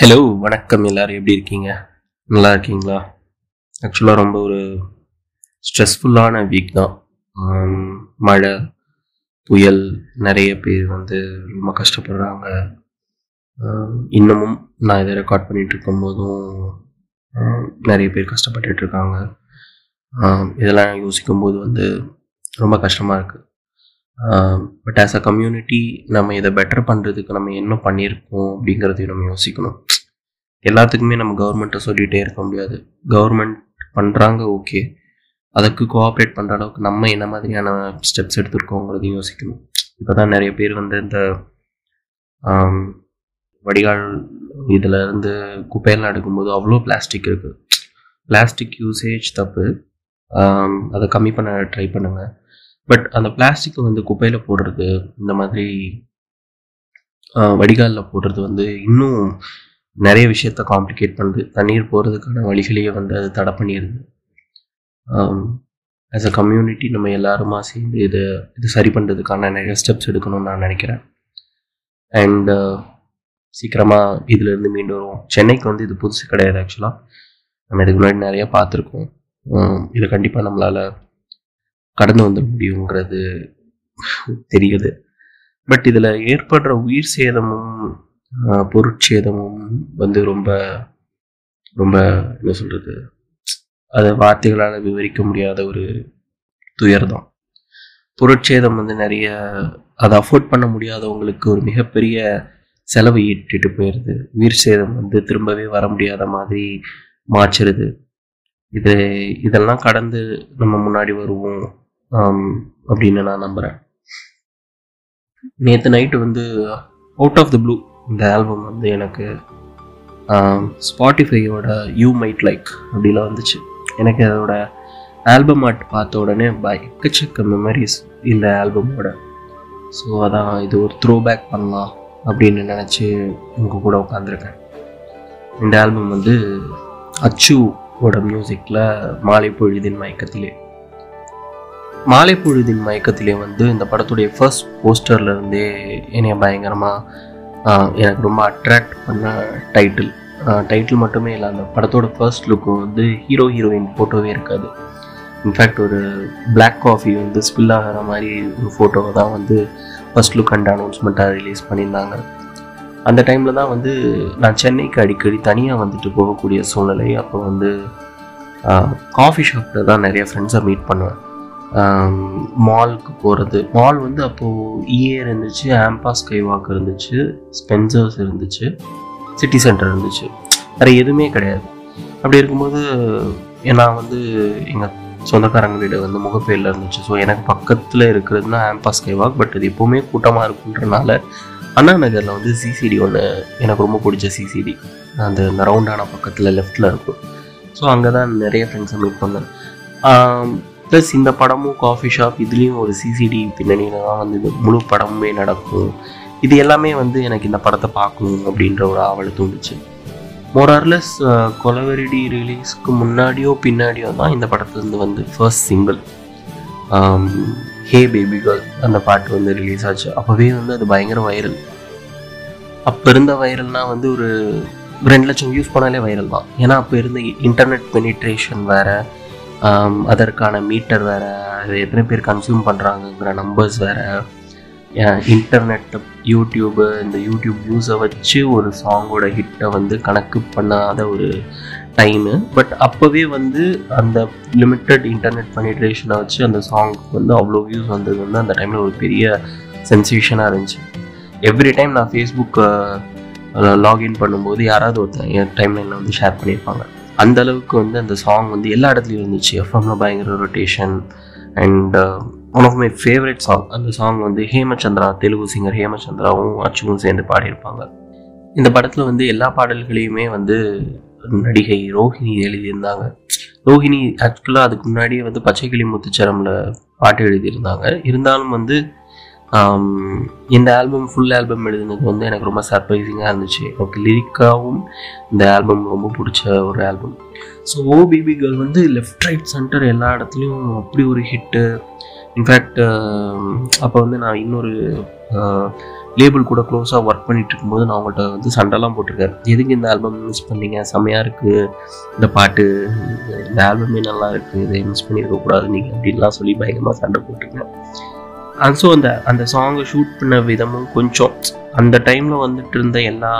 Hello வணக்கம் எல்லாரும். எப்படி இருக்கீங்க? நல்லா இருக்கீங்களா? ஆக்சுவலாக ரொம்ப ஒரு ஸ்ட்ரெஸ்ஃபுல்லான வீக் தான். மழை புயல் நிறைய பேர் வந்து ரொம்ப கஷ்டப்படுறாங்க. இன்னமும் நான் இதை ரெக்கார்ட் பண்ணிகிட்டு இருக்கும்போதும் நிறைய பேர் கஷ்டப்பட்டுட்டு இருக்காங்க. இதெல்லாம் யோசிக்கும்போது வந்து ரொம்ப கஷ்டமாக இருக்குது பட் ஆஸ் அ கம்யூனிட்டி நம்ம இதை பெட்டர் பண்ணுறதுக்கு நம்ம என்ன பண்ணியிருக்கோம் அப்படிங்கிறதையும் நம்ம யோசிக்கணும். எல்லாத்துக்குமே நம்ம கவர்மெண்ட்டை சொல்லிகிட்டே இருக்க முடியாது. கவர்மெண்ட் பண்ணுறாங்க ஓகே அதுக்கு கோஆப்ரேட் பண்ணுற அளவுக்கு நம்ம என்ன மாதிரியான ஸ்டெப்ஸ் எடுத்திருக்கோங்கிறதையும் யோசிக்கணும். இப்போ தான் நிறைய பேர் வந்து இந்த வடிகால் இதில் இருந்து குப்பையெல்லாம் எடுக்கும்போது அவ்வளோ பிளாஸ்டிக் இருக்குது பிளாஸ்டிக் யூசேஜ் தப்பு. அதை கம்மி பண்ண ட்ரை பண்ணுங்கள் பட் அந்த பிளாஸ்டிக்கை வந்து குப்பையில் போடுறது இந்த மாதிரி வடிகாலில் போடுறது வந்து இன்னும் நிறைய விஷயத்த காம்ப்ளிகேட் பண்ணுது. தண்ணீர் போகிறதுக்கான வழிகளையே வந்து அது தடை பண்ணிடுது. ஆஸ் அ கம்யூனிட்டி நம்ம எல்லாருமா சேர்ந்து இதை இது சரி பண்ணுறதுக்கான நிறைய ஸ்டெப்ஸ் எடுக்கணும்னு நான் நினைக்கிறேன். அண்ட் சீக்கிரமாக இதுலேருந்து மீண்டு வருவோம். சென்னைக்கு வந்து இது புதுசு கிடையாது ஆக்சுவலாக நம்ம இதுக்கு முன்னாடி நிறைய பார்த்துருக்கோம். இதை கண்டிப்பாக நம்மளால் கடந்து வந்துட முடியுங்கிறது தெரியுது. பட் இதில் ஏற்படுற உயிர் சேதமும் பொருட்சேதமும் வந்து ரொம்ப ரொம்ப என்ன சொல்கிறது அதை வார்த்தைகளால் விவரிக்க முடியாத ஒரு துயர்தான். பொருட்சேதம் வந்து நிறைய அதை அஃபோர்ட் பண்ண முடியாதவங்களுக்கு ஒரு மிகப்பெரிய செலவு ஈட்டிட்டு போயிடுது உயிர் சேதம் வந்து திரும்பவே வர முடியாத மாதிரி மாற்றிடுது இது இதெல்லாம் கடந்து நம்ம முன்னாடி வருவோம் அப்படின்னு நான் நம்புகிறேன் நேற்று நைட்டு வந்து அவுட் ஆஃப் த ப்ளூ இந்த ஆல்பம் வந்து எனக்கு ஸ்பாட்டிஃபையோட யூ மைட் லைக் அப்படிலாம் வந்துச்சு. எனக்கு அதோட ஆல்பம் ஆர்ட் பார்த்த உடனே பய எக்கச்சக்க மெமரிஸ் இந்த ஆல்பமோட. ஸோ அதான் இது ஒரு த்ரோ பேக் பண்ணலாம். அப்படின்னு நினச்சி உங்கள் கூட உட்காந்துருக்கேன் இந்த ஆல்பம் வந்து அச்சுவோட மியூசிக்கில் மாலை பொழுதின் மயக்கத்திலே. மாலை பொழுதின் மயக்கத்திலே வந்து இந்த படத்துடைய ஃபர்ஸ்ட் போஸ்டர்லேருந்தே என்னைய பயங்கரமாக எனக்கு ரொம்ப அட்ராக்ட் பண்ண டைட்டில் டைட்டில் மட்டுமே இல்லை அந்த படத்தோட ஃபர்ஸ்ட் லுக்கும் வந்து ஹீரோ ஹீரோயின் ஃபோட்டோவே இருக்காது. இன்ஃபேக்ட் ஒரு பிளாக் காஃபி வந்து ஸ்பில் ஆகிற மாதிரி ஒரு ஃபோட்டோவை தான் வந்து ஃபர்ஸ்ட் லுக் அண்ட் அனௌன்ஸ்மெண்ட்டாக ரிலீஸ் பண்ணியிருந்தாங்க. அந்த டைமில் தான் வந்து நான் சென்னைக்கு அடிக்கடி தனியாக வந்துட்டு போகக்கூடிய சூழ்நிலை. அப்போ வந்து காஃபி ஷாப்பில் தான் நிறைய ஃப்ரெண்ட்ஸை மீட் பண்ணுவேன். மாலுக்கு போகிறது மால் வந்து அப்போது இஏ இருந்துச்சு ஆம்பா ஸ்கைவாக் இருந்துச்சு ஸ்பென்சர்ஸ் இருந்துச்சு சிட்டி சென்டர் இருந்துச்சு. வேறு எதுவுமே கிடையாது. அப்படி இருக்கும்போது நான் வந்து எங்கள் சொந்தக்காரங்க வீடு வந்து முகப்பேரில் இருந்துச்சு. ஸோ எனக்கு பக்கத்தில் இருக்கிறதுனா ஆம்பாஸ் கைவாக் பட் இது எப்போவுமே கூட்டமாக இருக்குன்றனால அண்ணா நகரில் வந்து சிசிடி ஒன்று எனக்கு ரொம்ப பிடிச்ச சிசிடி அந்த இந்த ரவுண்டான பக்கத்தில் லெஃப்டில் இருக்கும். ஸோ அங்கே தான் நிறைய ஃப்ரெண்ட்ஸை மீட் பண்ணேன். ப்ளஸ் இந்த படமும் காஃபி ஷாப் இதுலேயும் ஒரு சிசிடி பின்னணியில் தான் வந்து இந்த முழு படமுமே நடக்கும். இது எல்லாமே வந்து எனக்கு இந்த படத்தை பார்க்கணும் அப்படின்ற ஒரு ஆவலை தூண்டுச்சு. மோரார்லெஸ் கொலவெரிடி ரிலீஸ்க்கு முன்னாடியோ பின்னாடியோ தான் இந்த படத்துலேருந்து வந்து first single hey baby girl அந்த பாட்டு வந்து ரிலீஸ் ஆச்சு. அப்போவே வந்து அது பயங்கர வைரல் அப்போ இருந்த வைரல்னால் வந்து ஒரு ரெண்டு லட்சம் வியூஸ் பண்ணாலே வைரல் தான். ஏன்னா அப்போ இருந்த இன்டர்நெட் பெனிட்ரேஷன் வேறு அதற்கான மீட்டர் வேறு அது எத்தனை பேர் கன்சியூம் பண்ணுறாங்கங்கிற நம்பர்ஸ் வேறு. இன்டர்நெட் யூடியூபு இந்த யூடியூப் வியூஸை வச்சு ஒரு சாங்கோட ஹிட்டை வந்து கணக்கு பண்ணாத ஒரு டைமு பட் அப்போவே வந்து அந்த லிமிட்டட் இன்டர்நெட் பெனிட்ரேஷனை வச்சு அந்த சாங்க்கு வந்து அவ்வளோ வியூஸ் வந்தது வந்து அந்த டைமில் ஒரு பெரிய சென்சேஷனாக இருந்துச்சு. எவ்ரி டைம் நான் ஃபேஸ்புக்கை லாகின் பண்ணும்போது யாராவது ஒருத்தன் என் டைம்லைனில் வந்து ஷேர் பண்ணியிருப்பாங்க. அந்த அளவுக்கு வந்து அந்த சாங் வந்து எல்லா இடத்துலையும் இருந்துச்சு. எஃப்எம்ல பயங்கர rotation and one of my favourite song அந்த சாங் வந்து ஹேமச்சந்திரா தெலுங்கு சிங்கர் ஹேமச்சந்திராவும் அச்சுவும் சேர்ந்து பாடியிருப்பாங்க. இந்த படத்தில் வந்து எல்லா பாடல்களையுமே வந்து நடிகை ரோஹிணி எழுதியிருந்தாங்க. ரோஹிணி ஆக்சுவலாக அதுக்கு முன்னாடியே வந்து பச்சைக்கிளி முத்துச்சரமில் பாட்டு எழுதியிருந்தாங்க. இருந்தாலும் வந்து இந்த ஆல்பம் ஃபுல் ஆல்பம் எழுதுனது வந்து எனக்கு ரொம்ப சர்ப்ரைசிங்காக இருந்துச்சு. எனக்கு லிரிக்காகவும் இந்த ஆல்பம் ரொம்ப பிடிச்ச ஒரு album so oh baby girl வந்து லெஃப்ட் ரைட் சென்டர் எல்லா இடத்துலையும் அப்படி ஒரு ஹிட்டு இன்ஃபேக்ட் um, அப்போ வந்து நான் இன்னொரு லேபிள் கூட க்ளோஸாக ஒர்க் பண்ணிட்டு இருக்கும்போது நான் அவங்கள்ட்ட வந்து சண்டைலாம் போட்டிருக்கேன். எதுக்கு இந்த ஆல்பம் மிஸ் பண்ணீங்க? செம்மையாக இருக்குது இந்த பாட்டு இந்த ஆல்பமே நல்லா இருக்குது இதை மிஸ் பண்ணியிருக்கக்கூடாது நீங்கள் அப்படின்லாம் சொல்லி பயங்கரமாக சண்டை போட்டிருக்கேன். அண்ட் ஸோ அந்த அந்த சாங்கை ஷூட் பண்ண விதமும் கொஞ்சம் அந்த டைமில் வந்துட்டு இருந்த எல்லா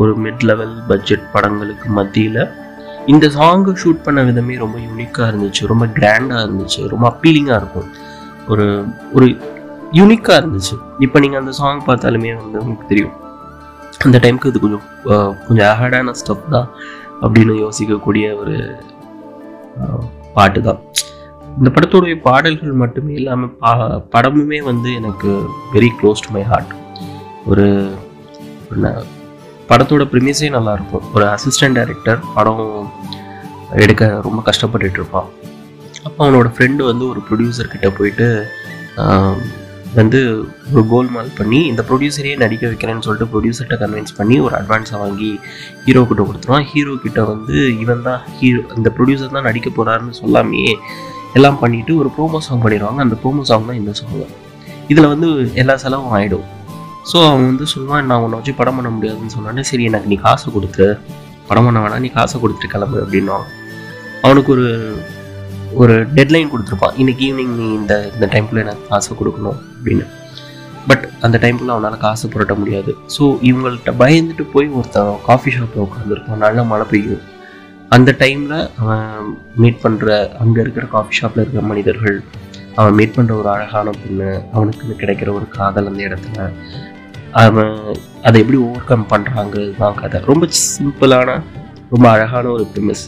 ஒரு மிட் லெவல் பட்ஜெட் படங்களுக்கு மத்தியில் இந்த சாங்கை ஷூட் பண்ண விதமே ரொம்ப யூனிக்காக இருந்துச்சு ரொம்ப கிராண்டாக இருந்துச்சு ரொம்ப அப்பீலிங்காக இருக்கும். ஒரு ஒரு யூனிக்காக இருந்துச்சு. இப்போ நீங்கள் அந்த சாங் பார்த்தாலுமே வந்து உங்களுக்கு தெரியும். அந்த டைமுக்கு இது கொஞ்சம் கொஞ்சம் அஹடான ஸ்டெப் தான் அப்படின்னு யோசிக்கக்கூடிய ஒரு பாட்டு தான். இந்த படத்தோடைய பாடல்கள் மட்டுமே இல்லாமல் பா படமுமே வந்து எனக்கு very close to my heart ஒரு என்ன படத்தோட ப்ரிமிஸே நல்லா இருக்கும் ஒரு அசிஸ்டன்ட் டைரக்டர் படம் எடுக்க ரொம்ப கஷ்டப்பட்டுட்டு இருப்பான் அப்போ அவனோட ஃப்ரெண்டு வந்து ஒரு ப்ரொடியூசர் கிட்ட போயிட்டு வந்து ஒரு கோல்மால் பண்ணி இந்த ப்ரொடியூசரையே நடிக்க வைக்கிறேன்னு சொல்லிட்டு ப்ரொடியூசர்கிட்ட கன்வின்ஸ் பண்ணி ஒரு அட்வான்ஸை வாங்கி ஹீரோ கிட்ட கொடுத்துருவான். ஹீரோ கிட்ட வந்து இவன் தான் ஹீரோ இந்த ப்ரொடியூசர் தான் நடிக்க போறாருன்னு சொல்லாமே எல்லாம் பண்ணிட்டு ஒரு ப்ரோமோ சாங் பண்ணிடுவாங்க அந்த ப்ரோமோ சாங் தான் இந்த சாங் இதில் வந்து எல்லா செலவும் ஆகிடும் ஸோ அவன் வந்து சொல்லுவான் நான் உன்னை வச்சு படம் பண்ண முடியாதுன்னு சொன்னானே சரி எனக்கு நீ காசு கொடுத்து படம் பண்ண வேணாம் நீ காசை கொடுத்துட்டு கிளம்பு அப்படின்னா அவனுக்கு ஒரு ஒரு டெட்லைன் கொடுத்துருப்பான். இன்னைக்கு ஈவினிங் நீ இந்த இந்த டைம்குள்ளே எனக்கு காசை கொடுக்கணும் அப்படின்னு. பட் அந்த டைம்குள்ளே அவனால் காசு புரட்ட முடியாது. ஸோ இவங்கள்ட்ட பயந்துட்டு போய் ஒருத்தன் காஃபி ஷாப்பில் உட்காந்துருப்பான் நல்ல மழை பெய்யும். அந்த டைமில் அவன் மீட் பண்ணுற அங்கே இருக்கிற காஃபி ஷாப்பில் இருக்கிற மனிதர்கள் அவன் மீட் பண்ணுற ஒரு அழகான பொண்ணு அவனுக்கு கிடைக்கிற ஒரு காதல் அந்த இடத்துல. அவன் அதை எப்படி ஓவர் கம் பண்ணுறாங்கிறது தான் கதை. ரொம்ப சிம்பிளான ரொம்ப அழகான ஒரு பிமிஸ்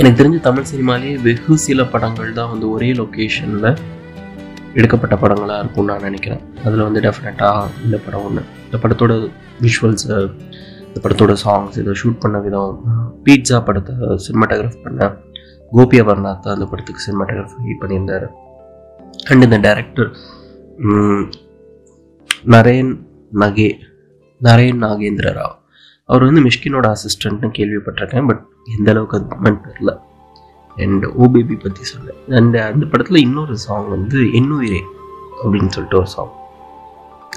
எனக்கு தெரிஞ்ச தமிழ் சினிமாலேயே வெகு சில படங்கள் தான் வந்து ஒரே லொக்கேஷனில் எடுக்கப்பட்ட படங்களாக இருக்கும்னு நான் நினைக்கிறேன். அதில் வந்து டெஃபினட்டாக இந்த படம் ஒன்று இந்த படத்தோட விஷுவல்ஸு இந்த படத்தோட சாங்ஸ் இதை ஷூட் பண்ண விதம் பீட்சா படத்தை சினிமாட்டோகிராஃப் பண்ண கோபி அமர்நாத் அந்த படத்துக்கு சினிமாட்டோகிராஃபி பண்ணியிருந்தார். அண்ட் இந்த டேரக்டர் நரேன் நகே நரேன் நாகேந்திர ராவ் அவர் வந்து மிஷ்கினோட அசிஸ்டன்ட்னு கேள்விப்பட்டிருக்கேன் பட் எந்த அளவுக்கு அது கமெண்ட் தெரில அண்ட் ஓபிபி பற்றி சொன்னேன் அண்ட் அந்த படத்தில் இன்னொரு சாங் வந்து எண்ணுயிரே அப்படின்னு சொல்லிட்டு ஒரு சாங்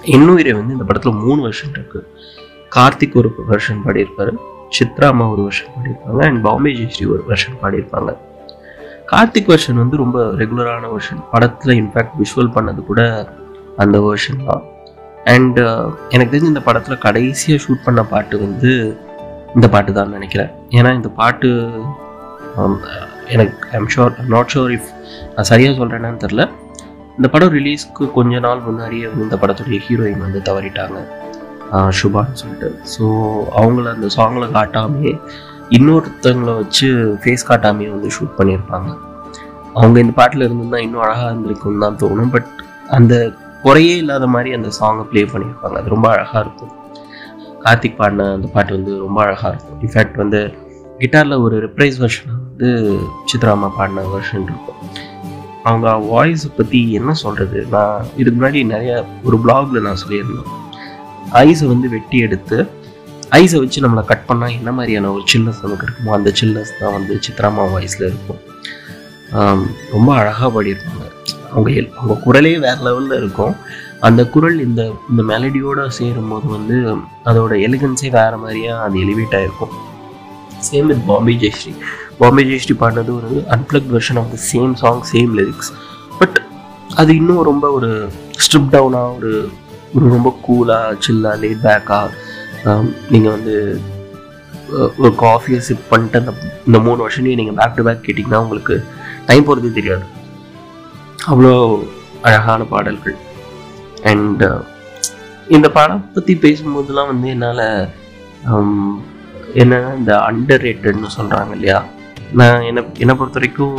எண்ணுயிரே வந்து இந்த படத்தில் மூணு வருஷன் இருக்கு. கார்த்திக் ஒரு வருஷன் பாடியிருப்பாரு சித்ரா அம்மா ஒரு வருஷன் பாடியிருப்பாங்க அண்ட் பாம்பே ஜெயஸ்ரீ ஒரு வருஷன் பாடியிருப்பாங்க. கார்த்திக் வெர்ஷன் வந்து ரொம்ப ரெகுலரான வருஷன் படத்தில் இன்ஃபேக்ட் விஷுவல் பண்ணது கூட அந்த வருஷன் தான். அண்ட் uh, எனக்கு தெரிஞ்சு இந்த படத்தில் கடைசியாக ஷூட் பண்ண பாட்டு வந்து இந்த பாட்டு தான் நினைக்கிறேன். ஏன்னா இந்த பாட்டு um, எனக்கு I'm sure not sure if நான் சரியாக சொல்கிறேன்னு தெரில இந்த படம் ரிலீஸ்க்கு கொஞ்ச நாள் முன்னாடியே வந்து இந்த படத்துடைய ஹீரோயின் வந்து தவறிட்டாங்க. ஷுபான்னு சுபான்னு சொல்லிட்டு. ஸோ அவங்கள அந்த சாங்கில் காட்டாமே இன்னொருத்தங்களை வச்சு ஃபேஸ் காட்டாமே வந்து ஷூட் பண்ணியிருப்பாங்க. அவங்க இந்த பாட்டில் இருந்திருந்தா இன்னும் அழகாக இருந்திருக்கும்னு தான் தோணும். பட் அந்த குறையே இல்லாத மாதிரி அந்த சாங்கை ப்ளே பண்ணியிருப்பாங்க. அது ரொம்ப அழகாக இருக்கும். கார்த்திக் பாடின அந்த பாட்டு வந்து ரொம்ப அழகாக இருக்கும். இன்ஃபேக்ட் வந்து கிட்டாரில் ஒரு ரிப்ரைஸ் வெர்ஷனாக வந்து சித்ராமா பாடின வெர்ஷன் இருக்கும். அவங்க வாய்ஸை பற்றி என்ன சொல்கிறது நான் இதுக்கு முன்னாடி நிறைய ஒரு பிளாகில் நான் சொல்லியிருந்தேன். ஐஸை வந்து வெட்டி எடுத்து ஐஸை வச்சு நம்மளை கட் பண்ணால் என்ன மாதிரியான ஒரு சில்னஸ் நமக்கு இருக்குமோ அந்த சில்னஸ் தான் வந்து சித்ராமா வாய்ஸில் இருக்கும். ரொம்ப அழகாக பாடியிருப்பாங்க. அவங்க எல் அவங்க குரலே வேறு லெவலில் இருக்கும். அந்த குரல் இந்த இந்த மெலடியோடு சேரும்போது வந்து அதோட எலிகன்ஸே வேறு மாதிரியாக அது எலிவேட் ஆகிருக்கும் சேம் வித் பாம்பே ஜெயஸ்ரீ பாம்பே ஜெயஸ்ரீ பாடினது ஒரு unplugged version of the same song same lyrics but அது இன்னும் ரொம்ப ஒரு ஸ்ட்ரிப் டவுனாக ஒரு ஒரு ரொம்ப கூலாக சில்லாக லேட் பேக்காக நீங்கள் வந்து ஒரு காஃபியை சிப் பண்ணிட்டு அந்த இந்த மூணு வருஷம் நீங்கள் பேக் டு பேக் கேட்டிங்கன்னா உங்களுக்கு டைம் போகிறதே தெரியாது. அவ்வளோ அழகான பாடல்கள். அண்ட் uh, இந்த படம் பற்றி பேசும்போதெல்லாம் வந்து என்னால் um, என்னன்னா இந்த அண்டர் ரேட்டட்னு சொல்கிறாங்க இல்லையா? நான் என்னை என்னை பொறுத்த வரைக்கும்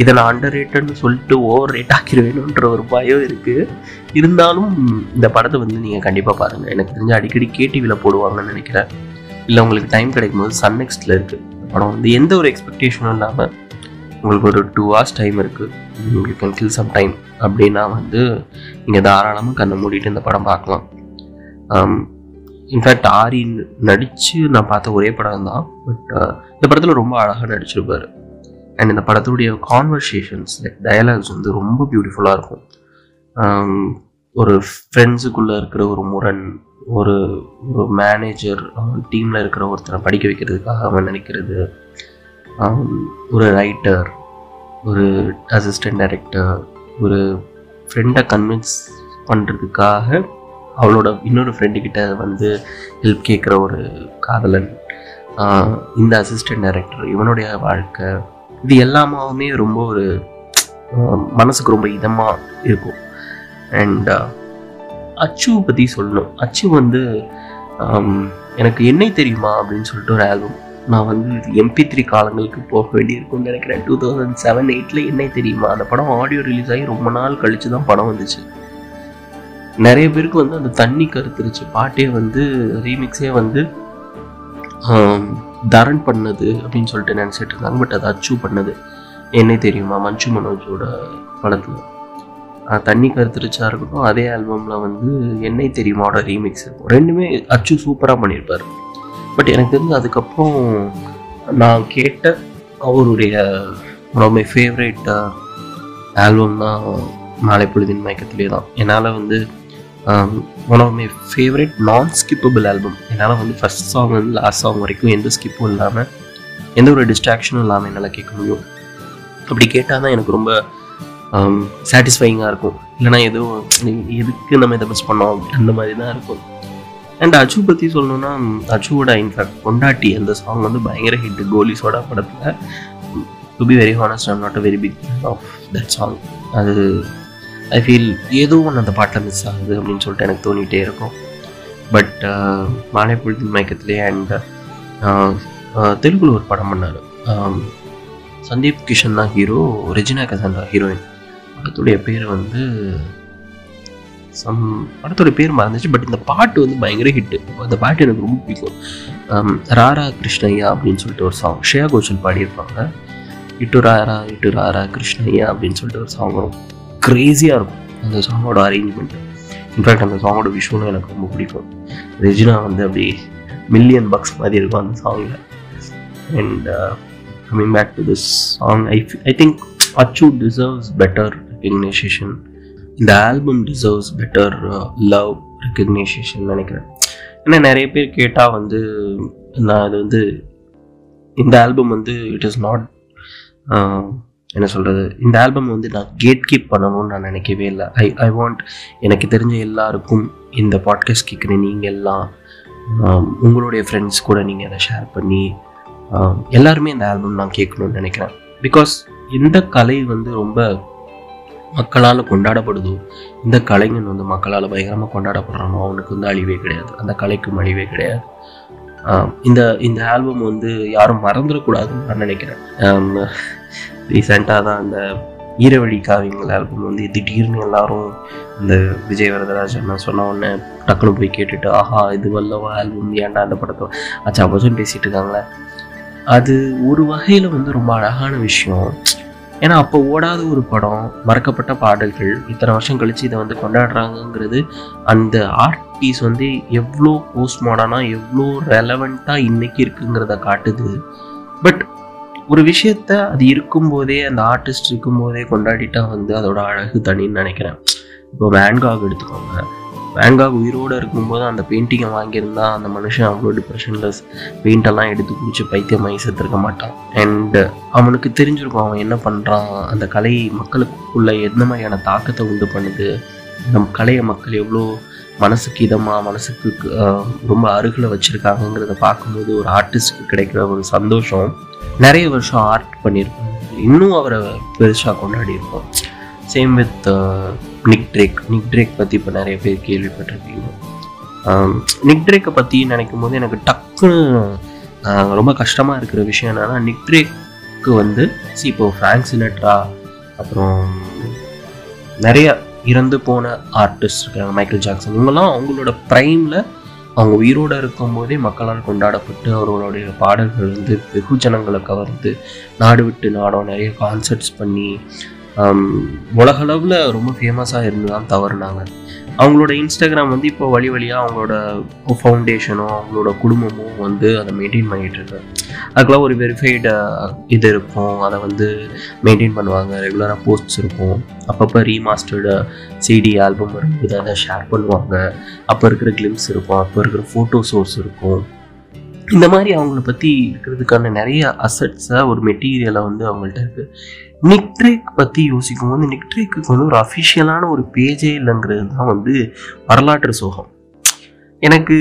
இதை நான் அண்டர் ரேட்டட்னு சொல்லிட்டு ஓவர் ரேட் ஆக்கிடுவேணுன்ற ஒரு பயம் இருக்குது இருந்தாலும் இந்த படத்தை வந்து நீங்கள் கண்டிப்பாக பாருங்கள் எனக்கு தெரிஞ்ச அடிக்கடி கேடிவியில் போடுவாங்கன்னு நினைக்கிறேன். இல்லை உங்களுக்கு டைம் கிடைக்கும் போது சன் நெக்ஸ்டில் இருக்குது படம் வந்து எந்த ஒரு எக்ஸ்பெக்டேஷனும் இல்லாமல் உங்களுக்கு ஒரு டூ ஹவர்ஸ் டைம் இருக்குது you can kill some time அப்படின்னா வந்து நீங்கள் தாராளமாக கண்ணை மூடிட்டு இந்த படம் பார்க்கலாம். Um, இன்ஃபேக்ட் ஆரி நடித்து நான் பார்த்த ஒரே படம் தான். பட் uh, இந்த படத்தில் ரொம்ப அழகாக நடிச்சிருப்பார். அண்ட் இந்த படத்துடைய கான்வர்சேஷன்ஸ் லைக் டயலாக்ஸ் வந்து ரொம்ப பியூட்டிஃபுல்லாக இருக்கும். Um, ஒரு ஃப்ரெண்ட்ஸுக்குள்ளே இருக்கிற ஒரு முரண் ஒரு ஒரு மேனேஜர் டீமில் இருக்கிற ஒருத்தரை படிக்க வைக்கிறதுக்காக அவன் நினைக்கிறது. ஒரு ரைட்டர் ஒரு அசிஸ்டன்ட் டைரக்டர் ஒரு ஃப்ரெண்டை கன்வின்ஸ் பண்ணுறதுக்காக அவளோட இன்னொரு ஃப்ரெண்டுக்கிட்ட வந்து ஹெல்ப் கேட்குற ஒரு காதலன். இந்த அசிஸ்டன்ட் டைரக்டர் இவனுடைய வாழ்க்கை இது எல்லாமே ரொம்ப ஒரு மனசுக்கு ரொம்ப இதமாக இருக்கும். அண்ட் அச்சு பற்றி சொல்லணும். அச்சு வந்து எனக்கு என்னை தெரியுமா அப்படின்னு சொல்லிட்டு ஒரு ஆல்பம் நான் வந்து எம்பி த்ரீ காலங்களுக்கு போக வேண்டியிருக்கும்னு நினைக்கிறேன். டூ தௌசண்ட் செவன் எயிட்டில் என்னை தெரியுமா? அந்த படம் ஆடியோ ரிலீஸ் ஆகி ரொம்ப நாள் கழித்து தான் படம் வந்துச்சு. நிறைய பேருக்கு வந்து அந்த தண்ணி கருத்துருச்சு. பாட்டே வந்து ரீமிக்ஸே வந்து தரன் பண்ணது அப்படின்னு சொல்லிட்டு நினச்சிட்டு இருந்தாங்க. பட் அது அச்சு பண்ணது. என்னை தெரியுமா? மஞ்சு மனோஜோட படத்தில். தண்ணி கருத்துருச்சா இருக்கட்டும் அதே ஆல்பமில் வந்து என்னை தெரியுமாவோட ரீமிக்ஸ் இருக்கும் ரெண்டுமே அச்சு சூப்பராக பண்ணியிருப்பார். பட் எனக்கு தெரிஞ்சு அதுக்கப்புறம் நான் கேட்ட அவருடைய one of my favourite album தான் மாலை பொழுதின் மயக்கத்திலே தான். என்னால் வந்து ஒன் ஆஃப் மை ஃபேவரட் நான் ஸ்கிப்பபிள் ஆல்பம் என்னால் வந்து ஃபஸ்ட் சாங் வந்து லாஸ்ட் சாங் வரைக்கும் எந்த ஸ்கிப்பும் இல்லாமல் எந்த ஒரு டிஸ்ட்ராக்ஷனும் இல்லாமல் என்னால் கேட்க முடியும். அப்படி கேட்டால் தான் எனக்கு ரொம்ப சாட்டிஸ்ஃபைங்காக இருக்கும். இல்லைனா எதுவும் எதுக்கு நம்ம இதை மிஸ் பண்ணோம்? அந்த மாதிரி தான் இருக்கும். அண்ட் அச்சு பற்றி சொல்லணும்னா அச்சுவோட இன்ஃபேக்ட் கொண்டாட்டி அந்த சாங் வந்து பயங்கர ஹிட் கோலிஸோட படத்தில். To be very honest I'm not a very big of that song அது ஐ ஃபீல் ஏதோ ஒன்று அந்த பாட்டில் மிஸ் ஆகுது அப்படின்னு சொல்லிட்டு எனக்கு தோணிகிட்டே இருக்கும். பட் மாலை மயக்கத்துலேயே மயக்கத்திலே அண்ட் uh, uh, தெலுங்குல ஒரு படம் பண்ணார். Um, சந்தீப் கிஷன் தான் ஹீரோ ரெஜினா கசன் ஹீரோயின் படத்துடைய பேர் வந்து சம் படத்தோட பேர் மறந்துச்சு பட் இந்த பாட்டு வந்து பயங்கர ஹிட்டு அந்த பாட்டு எனக்கு ரொம்ப பிடிக்கும். ராரா கிருஷ்ணய்யா அப்படின்னு சொல்லிட்டு ஒரு சாங் ஷேயா கோஷல் பாடியிருப்பாங்க. இட்டு ராரா இட்டு ராரா கிருஷ்ணய்யா அப்படின்னு சொல்லிட்டு ஒரு சாங் வரும். க்ரேஸியாக இருக்கும் அந்த சாங்கோட அரேஞ்ச்மெண்ட் இன்ஃபேக்ட் அந்த சாங்கோட விஷுவலும் எனக்கு ரொம்ப பிடிக்கும். ரெஜினா வந்து அப்படி மில்லியன் பக்ஸ் மாதிரி இருக்கும் அந்த சாங்கில் and coming back to this song I I think அச்சு டிசர்வ்ஸ் பெட்டர் ரெக்கக்னைசேஷன் இந்த album deserves better love recognition நினைக்கிறேன். ஏன்னா நிறைய பேர் கேட்டால் வந்து நான் அது வந்து இந்த ஆல்பம் வந்து இட் இஸ் நாட் என்ன சொல்கிறது இந்த ஆல்பம் வந்து நான் கேட் கீப் பண்ணணும்னு நான் நினைக்கவே இல்லை. ஐ ஐ வாண்ட் எனக்கு தெரிஞ்ச எல்லாருக்கும் இந்த பாட்காஸ்ட் கேட்குற நீங்கள் எல்லாம் um, உங்களுடைய ஃப்ரெண்ட்ஸ் கூட நீங்கள் அதை ஷேர் பண்ணி um, எல்லாருமே இந்த ஆல்பம் நான் கேட்கணும்னு நினைக்கிறேன். பிகாஸ் இந்த கலை வந்து ரொம்ப மக்களால் கொண்டாடப்படுதோ இந்த கலைஞன் வந்து மக்களால் பயங்கரமாக கொண்டாடப்படுறானோ அவனுக்கு வந்து அழிவே கிடையாது. அந்த கலைக்கும் அழிவே கிடையாது. இந்த இந்த ஆல்பம் வந்து யாரும் மறந்துடக்கூடாதுன்னு நான் நினைக்கிறேன் ரீசெண்டாக தான் அந்த ஈரவழி காவியங்கள் ஆல்பம் வந்து திடீர்னு எல்லாரும் இந்த விஜய் வரதராஜன் நான் சொன்ன உடனே டக்குனு போய் கேட்டுட்டு ஆஹா இது வல்லவா ஆல்பம் ஏன்டா அந்த படத்தை? அச்சா அப்போ பேசிட்டு இருக்காங்களே. அது ஒரு வகையில் வந்து ரொம்ப அழகான விஷயம். ஏன்னா அப்போ ஓடாத ஒரு படம் மறக்கப்பட்ட பாடல்கள் இத்தனை வருஷம் கழிச்சு இதை வந்து கொண்டாடுறாங்கங்கிறது அந்த ஆர்ட் பீஸ் வந்து எவ்வளோ போஸ்ட் மாடர்னாக எவ்வளோ ரெலவெண்ட்டாக இன்னைக்கு இருக்குங்கிறத காட்டுது. பட் ஒரு விஷயத்த அது இருக்கும்போதே அந்த ஆர்டிஸ்ட் இருக்கும்போதே கொண்டாடிட்டா வந்து அதோட அழகு தனின்னு நினைக்கிறேன். இப்போ வேன்காக் எடுத்துக்கோங்க. வேங்காக் உயிரோடு இருக்கும்போது அந்த பெயிண்டிங்கை வாங்கியிருந்தா அந்த மனுஷன் அவ்வளோ டிப்ரெஷனில் பெயிண்டெல்லாம் எடுத்து குடிச்சு பைத்தியமாகி செத்துருக்க மாட்டான். அண்டு அவனுக்கு தெரிஞ்சிருக்கும் அவன் என்ன பண்ணுறான் அந்த கலை மக்களுக்குள்ள எந்த மாதிரியான தாக்கத்தை உண்டு பண்ணுது நம் கலையை மக்கள் எவ்வளோ மனசுக்கு இதமாக மனசுக்கு ரொம்ப அருகில் வச்சுருக்காங்கங்கிறத பார்க்கும்போது ஒரு ஆர்டிஸ்ட்க்கு கிடைக்கிற ஒரு சந்தோஷம். நிறைய வருஷம் ஆர்ட் பண்ணியிருக்கோம் இன்னும் அவரை பெருசாக கொண்டாடி இருப்போம் same with Nick Drake Nick Drake பற்றி இப்போ நிறைய பேர் கேள்விப்பட்டிருக்கீங்க. Um, நிக் ட்ரேக்கை பற்றி நினைக்கும் போது எனக்கு டக்குன்னு ரொம்ப கஷ்டமாக இருக்கிற விஷயம் என்னென்னா நிக் ட்ரேக்கு வந்து சி இப்போ ஃப்ராங்க் சினட்ரா அப்புறம் நிறைய இறந்து போன ஆர்டிஸ்ட் இருக்காங்க மைக்கேல் ஜாக்சன் இவங்கெல்லாம் அவங்களோட ப்ரைமில் அவங்க உயிரோடு இருக்கும்போதே மக்களால் கொண்டாடப்பட்டு அவர்களுடைய பாடல்கள் வந்து வெகு ஜனங்களை கவர்ந்து நாடு விட்டு நாடம் நிறைய கான்சர்ட்ஸ் பண்ணி உலகளவில் ரொம்ப ஃபேமஸாக இருந்து தான் தவறுனாங்க. அவங்களோட இன்ஸ்டாகிராம் வந்து இப்போ வழி வழியாக அவங்களோட ஃபவுண்டேஷனோ அவங்களோட குடும்பமும் வந்து அதை மெயின்டைன் பண்ணிகிட்டு இருக்காங்க அதுக்கெல்லாம் ஒரு வெரிஃபைடு இது இருக்கும். அதை வந்து மெயின்டைன் பண்ணுவாங்க. ரெகுலராக போஸ்ட்ஸ் இருக்கும். அப்பப்போ ரீமாஸ்டர்டு சிடி ஆல்பம் வரும்போது அதை ஷேர் பண்ணுவாங்க. அப்போ இருக்கிற கிளிம்ஸ் இருக்கும். அப்போ இருக்கிற ஃபோட்டோ சோர்ஸ் இருக்கும். இந்த மாதிரி அவங்கள பற்றி இருக்கிறதுக்கான நிறைய அசட்ஸை ஒரு மெட்டீரியலை வந்து அவங்கள்ட்ட இருக்குது நிக்ட்ரேக் பற்றி யோசிக்கும் போது நிக்ட்ரேக்கு வந்து ஒரு அஃபிஷியலான ஒரு பேஜே இல்லைங்கிறது தான் வந்து வரலாற்று சோகம். எனக்கு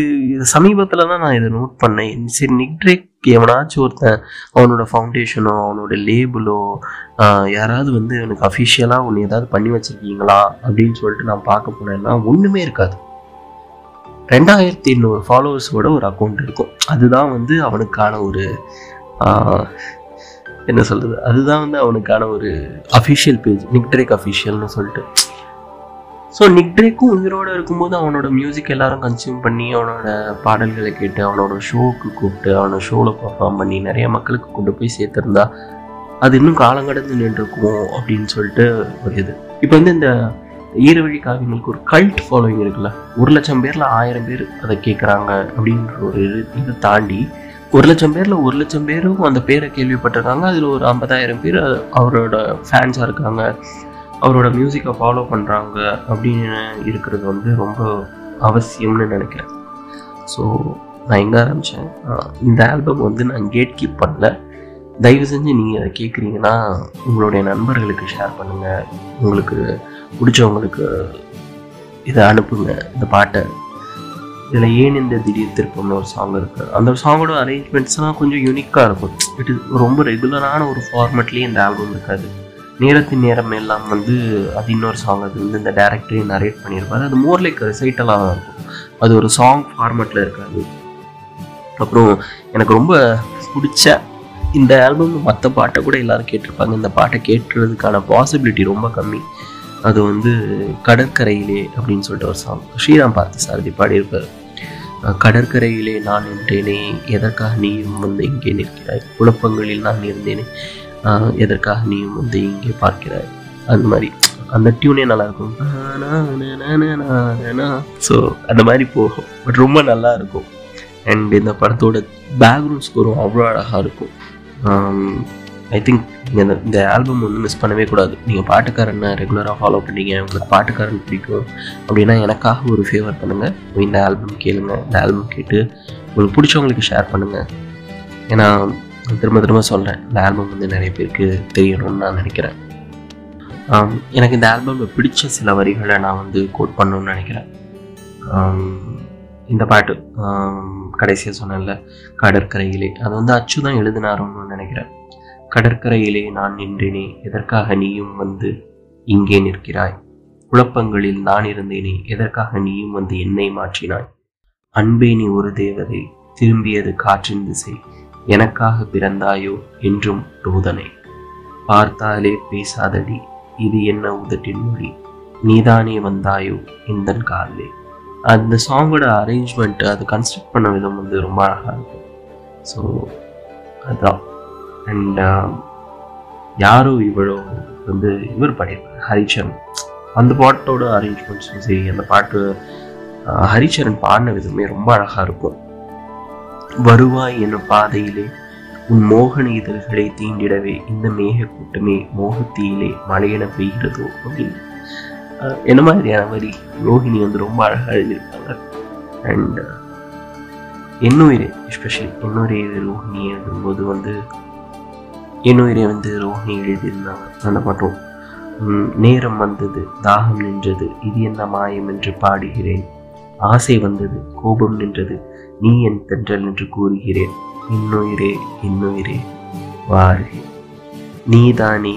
சமீபத்தில் தான் நான் இதை நோட் பண்ணேன். சரி நிக்ட்ரேக் எவனாச்சும் ஒருத்தன் அவனோட ஃபவுண்டேஷனோ அவனோட லேபிளோ யாராவது வந்து எனக்கு அஃபிஷியலாக ஒன்று ஏதாவது பண்ணி வச்சுருக்கீங்களா அப்படின்னு சொல்லிட்டு நான் பார்க்க போனேன்னா ஒன்றுமே இருக்காது. ரெண்டாயிரத்தி எண்ணூறு ஃபாலோவர்ஸோட ஒரு அக்கௌண்ட் இருக்கும். அதுதான் வந்து அவனுக்கான ஒரு என்ன சொல்கிறது அதுதான் வந்து அவனுக்கான ஒரு அஃபிஷியல் பேஜ் நிக்ட்ரேக் அஃபிஷியல்னு சொல்லிட்டு. ஸோ நிக்ட்ரேக்கும் உயிரோடு இருக்கும்போது அவனோட மியூசிக் எல்லாரும் கன்சியூம் பண்ணி அவனோட பாடல்களை கேட்டு அவனோட ஷோவுக்கு கூப்பிட்டு அவனோட ஷோவில் பர்ஃபார்ம் பண்ணி நிறைய மக்களுக்கு கொண்டு போய் சேர்த்துருந்தா அது இன்னும் காலங்கடந்து நின்றுருக்குமோ அப்படின்னு சொல்லிட்டு ஒரு இது. இப்போ வந்து இந்த ஈரவழி காவியங்களுக்கு ஒரு கல்ட் ஃபாலோவிங் இருக்குல்ல? ஒரு லட்சம் பேரில் ஆயிரம் பேர் அதை கேட்குறாங்க அப்படின்ற ஒரு இதை தாண்டி ஒரு லட்சம் பேரில் ஒரு லட்சம் பேரும் அந்த பேரை கேள்விப்பட்டிருக்காங்க. அதில் ஒரு ஐம்பதாயிரம் பேர் அவரோட ஃபேன்ஸாக இருக்காங்க. அவரோட மியூசிக்கை ஃபாலோ பண்ணுறாங்க அப்படின்னு இருக்கிறது வந்து ரொம்ப அவசியம்னு நினைக்கிறேன். ஸோ நான் எங்கே ஆரம்பித்தேன் இந்த ஆல்பம் வந்து நான் கேட் கீப் பண்ணல. தயவு செஞ்சு நீங்கள் அதை கேட்குறீங்கன்னா உங்களுடைய நண்பர்களுக்கு ஷேர் பண்ணுங்கள் உங்களுக்கு பிடிச்சவங்களுக்கு இதை அனுப்புங்க இந்த பாட்டை. இதில் ஏன் இந்த திடீர் திருப்பம்னு ஒரு சாங் இருக்குது அந்த சாங்கோட அரேஞ்ச்மெண்ட்ஸ்லாம் கொஞ்சம் யூனிக்காக இருக்கும். இட் இஸ் ரொம்ப ரெகுலரான ஒரு ஃபார்மேட்லேயே இந்த ஆல்பம் இருக்காது. நேரத்தின் நேரம் எல்லாம் வந்து அது இன்னொரு சாங் அது வந்து இந்த டேரக்டரே நரேட் பண்ணியிருப்பாரு. அது மோர் லைக் ரிசைட்டலாக தான் இருக்கும். அது ஒரு சாங் ஃபார்மேட்டில் இருக்காது. அப்புறம் எனக்கு ரொம்ப பிடிச்ச இந்த ஆல்பம் மற்ற பாட்டை கூட எல்லோரும் கேட்டிருப்பாங்க. இந்த பாட்டை கேட்டுறதுக்கான பாசிபிலிட்டி ரொம்ப கம்மி. அது வந்து கடற்கரையிலே அப்படின்னு சொல்லிட்டு ஒரு சாங் ஸ்ரீராம் பார்த்து சாரதி பாடியிருப்பார் கடற்கரையிலே நான் நின்றேனே எதற்காக நீயும் வந்து இங்கே நிற்கிறாய்? குழப்பங்களில் நான் இருந்தேனே எதற்காக நீயும் வந்து இங்கே பார்க்கிறாய்? அந்த மாதிரி. அந்த டியூனே நல்லா இருக்கும் ஸோ அந்த மாதிரி போகும். பட் ரொம்ப நல்லா இருக்கும் அண்ட் இந்த படத்தோட பேக்ரவுண்ட் ஸ்கோரும் அவ்வளோ அழகாக இருக்கும். ஐ திங்க் நீங்கள் இந்த இந்த ஆல்பம் வந்து மிஸ் பண்ணவே கூடாது. நீங்கள் பாட்டுக்காரனை ரெகுலராக ஃபாலோ பண்ணீங்க உங்களுக்கு பாட்டுக்காரன் பிடிக்கும் அப்படின்னா எனக்காக ஒரு ஃபேவர் பண்ணுங்கள் இந்த ஆல்பம் கேளுங்க. இந்த ஆல்பம் கேட்டு உங்களுக்கு பிடிச்சவங்களுக்கு ஷேர் பண்ணுங்கள் ஏன்னா திரும்ப திரும்ப சொல்கிறேன் இந்த ஆல்பம் வந்து நிறைய பேருக்கு தெரியணும்னு நான் நினைக்கிறேன். எனக்கு இந்த ஆல்பமில் பிடிச்ச சில வரிகளை நான் வந்து கோட் பண்ணணும்னு நினைக்கிறேன். இந்த பாட்டு கடைசியாக சொன்னேன்ல கடற்கரையிலே. அது வந்து அச்சு தான் எழுதினாரோன்னு நினைக்கிறேன். கடற்கரையிலே நான் நின்றேனே எதற்காக நீயும் வந்து இங்கே நிற்கிறாய்? குழப்பங்களில் நான் இருந்தேனே எதற்காக நீயும் வந்து என்னை மாற்றினாய்? அன்பே நீ ஒரு தேவதை திரும்பியது காற்றின் திசை எனக்காக பிறந்தாயோ என்றும் ரோதனை பார்த்தாலே பேசாதடி இது என்ன உதட்டின் மொழி? நீதானே வந்தாயோ இந்த காலே அந்த சாங்கோட அரேஞ்ச்மெண்ட் அது கன்ஸ்ட்ரக்ட் பண்ண விதம் வந்து ரொம்ப அழகாக இருக்கும் ஸோ அதுதான் அண்ட் um, யாரோ இவ்வளோ வந்து இவர் பாடியிருப்பார் ஹரிச்சரன். அந்த பாட்டோட அரேஞ்ச்மெண்ட்ஸும் சரி அந்த பாட்டு ஹரிச்சரன் பாடின விதமே ரொம்ப அழகாக இருக்கும். வருவாய் என்னும் பாதையிலே உன் மோகன இதழ்களை தீண்டிடவே இந்த மேக கூட்டமே மோகத்தீயிலே மழையென பெய்கிறதோ அப்படின்னு. என்ன மாதிரியான வரி ரோஹிணி வந்து ரொம்ப அழகாக எழுதியிருப்பாங்க அண்ட் என்னுயிரே எஸ்பெஷலி என்னுயிரே ரோஹிணி எழுதும்போது வந்து என்னுயிரே வந்து ரோஹிணி எழுதியிருந்தாங்க. அந்த பாட்டும் உம், நேரம் வந்தது தாகம் நின்றது இது என்ன மாயம் என்று பாடுகிறேன். ஆசை வந்தது கோபம் நின்றது நீ என் தென்றல் என்று கூறுகிறேன். இன்னுயிரே இன்னுயிரே வாழ்க நீதானே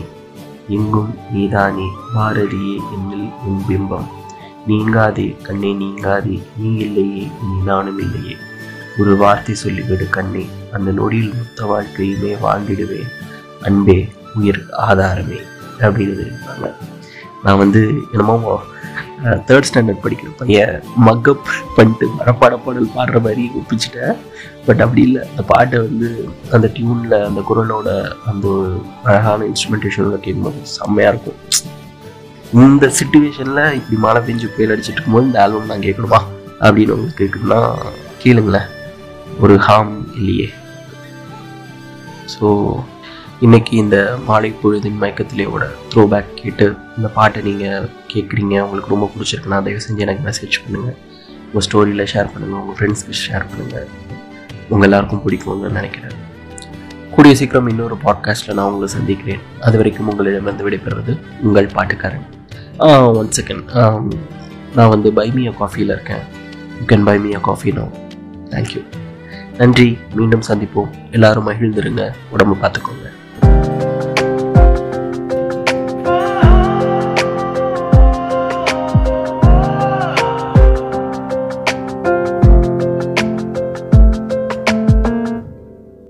எங்கும் நீதானே பாரதியே என்னில் உன் பிம்பம். நீங்காதே கண்ணே நீங்காதே நீ இல்லையே நீ நானும் இல்லையே. ஒரு வார்த்தை சொல்லிவிடு கண்ணே. அந்த நொடியில் மொத்த வாழ்க்கையுமே வாழ்ந்திடுவேன். அன்பே உயிர் ஆதாரமே அப்படின்னு இருப்பாங்க நான் வந்து என்னமோ தேர்ட் ஸ்டாண்டர்ட் படிக்கிற பையன் மக்கப் பண்ணிட்டு மரப்பாட பாடல் பாடுற மாதிரி ஒப்பிச்சிட்டேன். பட் அப்படி இல்லை. அந்த பாட்டை வந்து அந்த டியூனில் அந்த குரலோட அந்த அழகான இன்ஸ்ட்ருமெண்டேஷனில் கேட்கும்போது செம்மையாக இருக்கும். இந்த சுச்சுவேஷனில் இப்படி மழை பெஞ்சு புயல் அடிச்சுட்டு இருக்கும்போது இந்த ஆல்பம் நான் கேட்கணுமா? அப்படின்னு உங்களுக்கு கேட்கணும்னா கேளுங்களேன். ஒரு ஹாம் இல்லையே. ஸோ இன்னைக்கு இந்த மாலை பொழுதின் மயக்கத்திலேயோட த்ரோ பேக் கேட்டு இந்த பாட்டை நீங்கள் கேட்குறீங்க உங்களுக்கு ரொம்ப பிடிச்சிருக்குன்னா தயவு செஞ்சு எனக்கு மெசேஜ் பண்ணுங்கள் உங்கள் ஸ்டோரியில் ஷேர் பண்ணுங்கள் உங்கள் ஃப்ரெண்ட்ஸ்க்கு ஷேர் பண்ணுங்கள் உங்கள் எல்லாருக்கும் பிடிக்கும்னு நினைக்கிறேன். கூடிய சீக்கிரம் இன்னொரு பாட்காஸ்ட்டில் நான் உங்களை சந்திக்கிறேன். அது வரைக்கும் உங்களிடமிருந்து விடைபெறுவது உங்கள் பாட்டுக்காரன். ஒன் செகண்ட் நான் வந்து பைமியா காஃபியில் இருக்கேன். You can buy coffee no thank you நன்றி. மீண்டும் சந்திப்போம். எல்லாரும் மகிழ்ந்துருங்க. உடம்பு பார்த்துக்கோங்க.